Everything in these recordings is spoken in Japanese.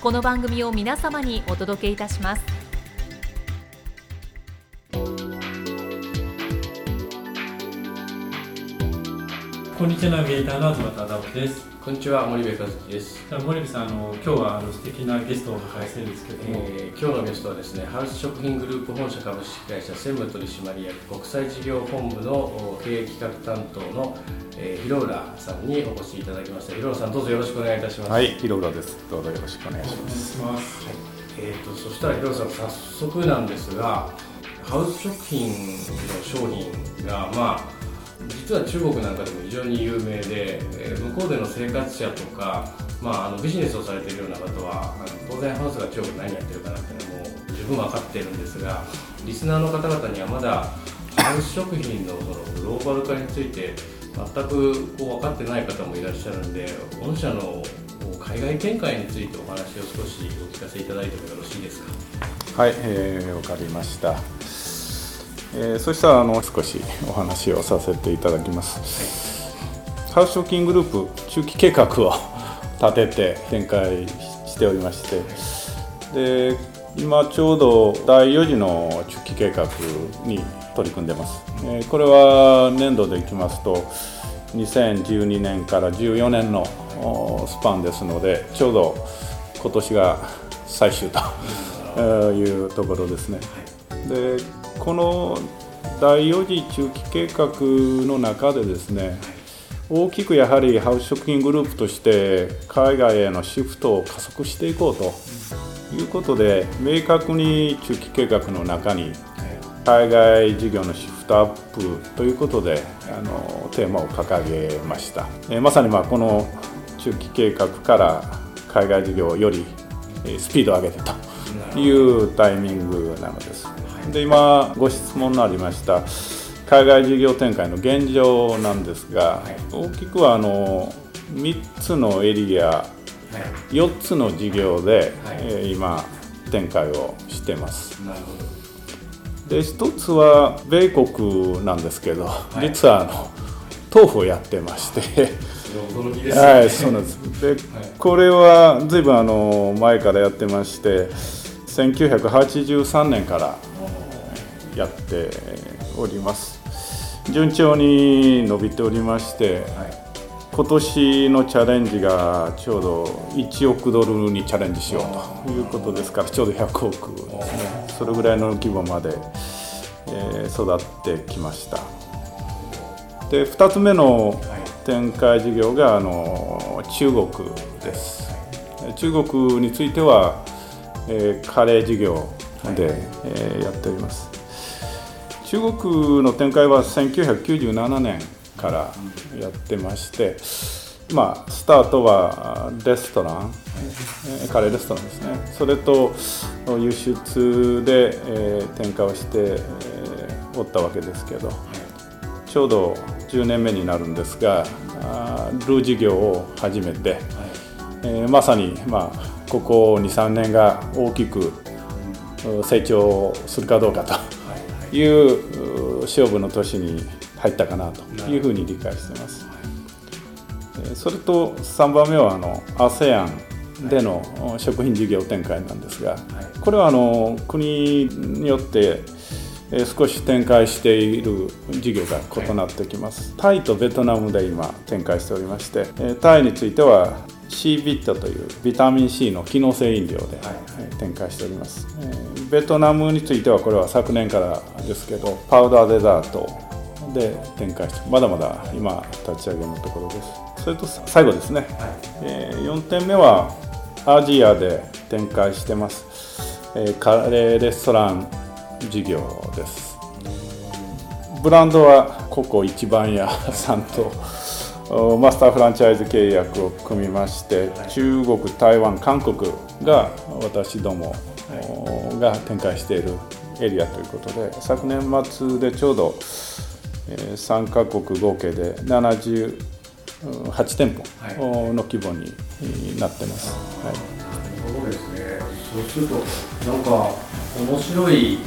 この番組を皆様にお届けいたします。こんにちはナビゲーターの東忠夫です。こんにちは森部和樹です、じゃあ森部さんあの今日はあの素敵なゲストをお迎えしてるんですけども、えー今日のゲストはですねハウス食品グループ本社株式会社専務取締役国際事業本部のお経営企画担当の、えー、広浦さんにお越しいただきました。広浦さんどうぞよろしくお願いいたします。はい、広浦です。どうぞよろしくお願いしお願います。しますえー、とそしたら広浦さん早速なんですがハウス食品の商品がまあ実は中国なんかでも非常に有名で、えー向こうでの生活者とか、まあ、あのビジネスをされているような方はあの当然ハウスが中国で何やってるかなっていうのも十分分かってるんですがリスナーの方々にはまだハウス食品のそのグローバル化について全くこう分かってない方もいらっしゃるんで御社の海外展開についてお話を少しお聞かせいただいてもよろしいですか？はい、えー、わかりました。えー、そしたらあの少しお話をさせていただきます。ハウス食品グループ中期計画を立てて展開しておりまして、で今ちょうど第4次の中期計画に取り組んでます。えーこれは年度でいきますと2012年から14年のスパンですのでちょうど今年が最終とえーいうところですね。でこの第4次中期計画の中でですね大きくやはりハウス食品グループとして海外へのシフトを加速していこうということで明確に中期計画の中に海外事業のシフトアップということであのテーマを掲げました、えまさにまあこの中期計画から海外事業をよりスピードを上げてと。いうタイミングなのです。で今ご質問のありました海外事業展開の現状なんですが大きくはあの3つのエリア4つの事業で、えー今展開をしてます。で一つは米国なんですけど、実はあの豆腐をやってまして。はいそうなんです。で、これはずいぶんあの前からやってまして1983年からやっております。順調に伸びておりまして、今年のチャレンジがちょうど1億ドルにチャレンジしようということですからちょうど100億ですね。それぐらいの規模まで、えー育ってきました。で2つ目の展開事業があの中国です。中国については、えーカレー事業で、えーやっております。中国の展開は1997年からやってまして、まあ、スタートはレストラン、えーカレーレストランですね。それと輸出で、えー展開をして、えーおったわけですけどちょうど10年目になるんですがあールー事業を始めて、えーまさに、まあ、ここ23年が大きくう成長するかどうかというう勝負の年に入ったかなというふうに理解しています。えーそれと3番目はあの ASEAN でのお食品事業展開なんですが、これはあの国によってえー少し展開している事業が異なってきます。タイとベトナムで今展開しておりまして、えータイについては C ビットというビタミン C の機能性飲料で、展開しております、えー、ベトナムについてはこれは昨年からですけどパウダーデザートで展開してまだまだ今立ち上げのところです。それと最後ですね、はい、えー、4点目はアジアで展開してます、えー、カレーレストラン事業です。ブランドはココ一番屋さんとマスターフランチャイズ契約を組みまして中国台湾韓国が私どもが展開しているエリアということで昨年末でちょうど3カ国合計で78店舗の規模になってます。はい、そうですね。そうするとなんか面白い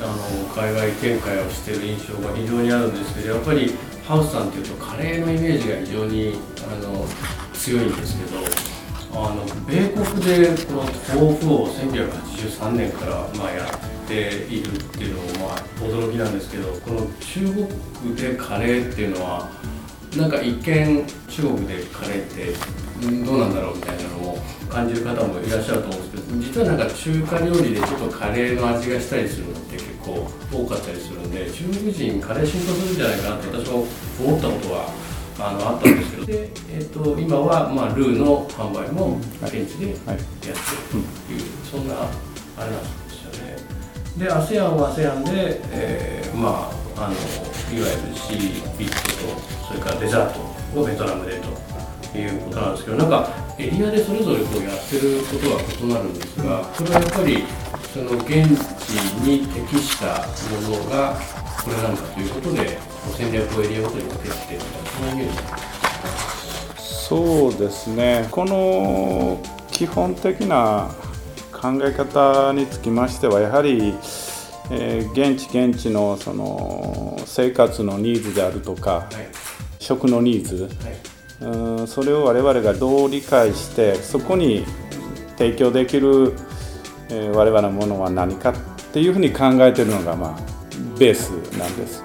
あの海外展開をしている印象が非常にあるんですけどやっぱりハウスさんっていうとカレーのイメージが非常にあの強いんですけどあの米国でこの豆腐を1983年からまあやっているっていうのもまあ驚きなんですけどこの中国でカレーっていうのはなんか一見中国でカレーってどうなんだろうみたいなのを感じる方もいらっしゃると思うんですけど実はなんか中華料理でちょっとカレーの味がしたりするのって結構多かったりする中国人カレー浸透するんじゃないかなって私も思ったことはあのあったんですけど。で、えーと、今は、まあ、ルーの販売も現地でやってるという、そんなあれなんですよね。で ASEAN は ASEAN で、えー、まああのいわゆるシービットとそれからデザートをベトナムでということなんですけどなんかエリアでそれぞれこうやってることは異なるんですがこれはやっぱりその現地に適したものがこれなんだということで戦略をエリアごとに分けてそのイメージそうですね。この基本的な考え方につきましてはやはりえー、現地現地のその生活のニーズであるとか、はい、食のニーズ、はい、うんそれを我々がどう理解してそこに提供できる、えー、我々のものは何かっていうふうに考えてるのが、まあ、ベースなんです。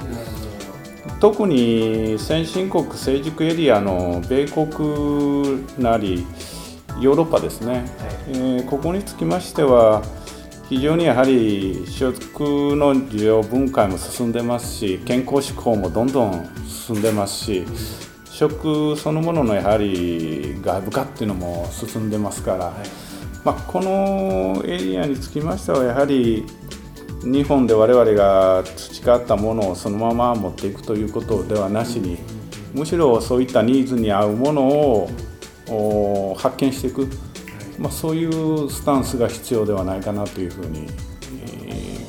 特に先進国成熟エリアの米国なりヨーロッパですね、はい、えー、ここにつきましては非常にやはり食の需要分解も進んでますし健康志向もどんどん進んでますし食そのもののやはり外部化っていうのも進んでますから、まあ、このエリアにつきましてはやはり日本で我々が培ったものをそのまま持っていくということではなしにむしろそういったニーズに合うものを発見していく。まあ、そういうスタンスが必要ではないかなというふうに、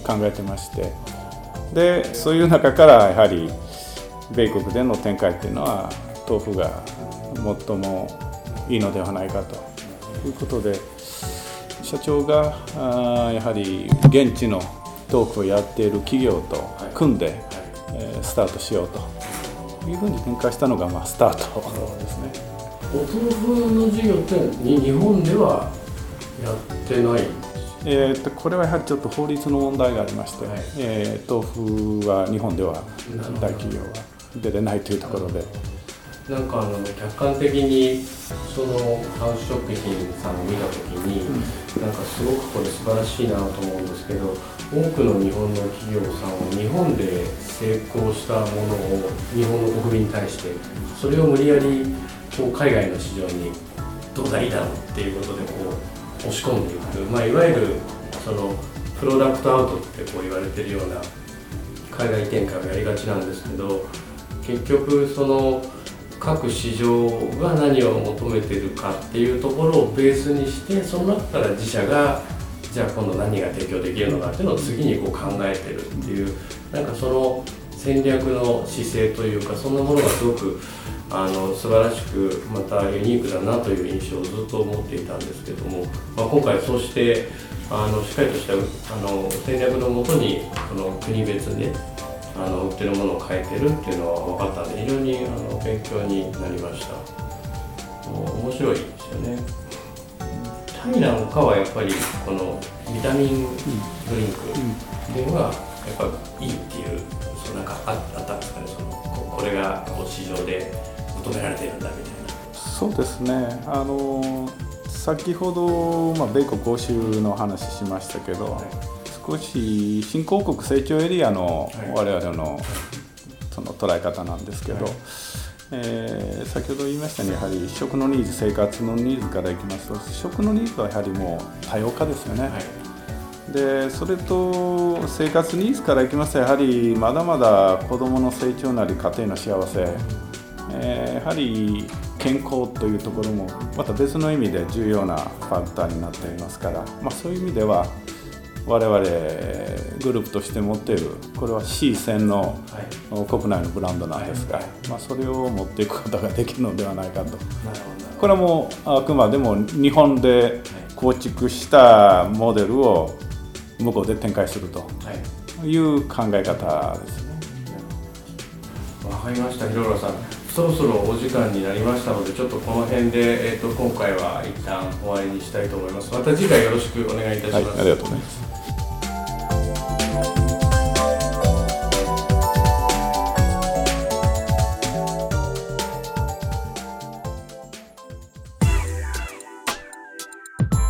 考えてまして。でそういう中からやはり米国での展開っていうのは豆腐が最もいいのではないかということで社長があやはり現地の豆腐をやっている企業と組んで、えスタートしようと。いうふうに展開したのが、まあ、スタート。ですね。お豆腐の事業って日本ではやってないえーと、これはやはりちょっと法律の問題がありまして、はい、えー、豆腐は日本では大企業は出れないというところで。なんかあの客観的にそのハウス食品さんを見た時に、うん、なんかすごくこれ素晴らしいなと思うんですけど多くの日本の企業さんは日本で成功したものを日本の国民に対してそれを無理やりこう海外の市場にどうだいいだろうっていうことでこう押し込んでいく、まあ、いわゆるそのプロダクトアウトってこう言われてるような海外展開をやりがちなんですけど結局その各市場が何を求めてるかっていうところをベースにしてその中から自社がじゃあ今度何が提供できるのかっていうのを次にこう考えてるっていうなんかその戦略の姿勢というかそんなものがすごくあの素晴らしくまたユニークだなという印象をずっと持っていたんですけども、まあ、今回そうしてあのしっかりとしたあの戦略のもとにこの国別であの売ってるものを変えてるっていうのは分かったんで非常にあの勉強になりました。面白いですよね。タイなんかはやっぱりこのビタミンドリンクっていうのがやっぱいいっていうそのなんかあったんですかね。そのこれが市場で求められてるんだみたいな。そうですね。あの先ほど、まあ、米国欧州の話しましたけど、はい、少し新興国成長エリアの我々のその捉え方なんですけど、はい、えー、先ほど言いましたようにやはり食のニーズ生活のニーズからいきますと食のニーズはやはりもう多様化ですよね。はい。でそれと生活ニーズからいきますとやはりまだまだ子どもの成長なり家庭の幸せ、えー、やはり健康というところもまた別の意味で重要なファクターになっていますから、まあ、そういう意味では我々グループとして持っているこれは C 線の国内のブランドなんですが、まあ、それを持っていくことができるのではないかとこれはもうあくまでも日本で構築したモデルを向こうで展開するという考え方ですね。わ、かりました、広浦さん。そろそろお時間になりましたので、ちょっとこの辺で、えーと、今回は一旦終わりにしたいと思います。また次回よろしくお願いいたします。はい、ありがとうございます。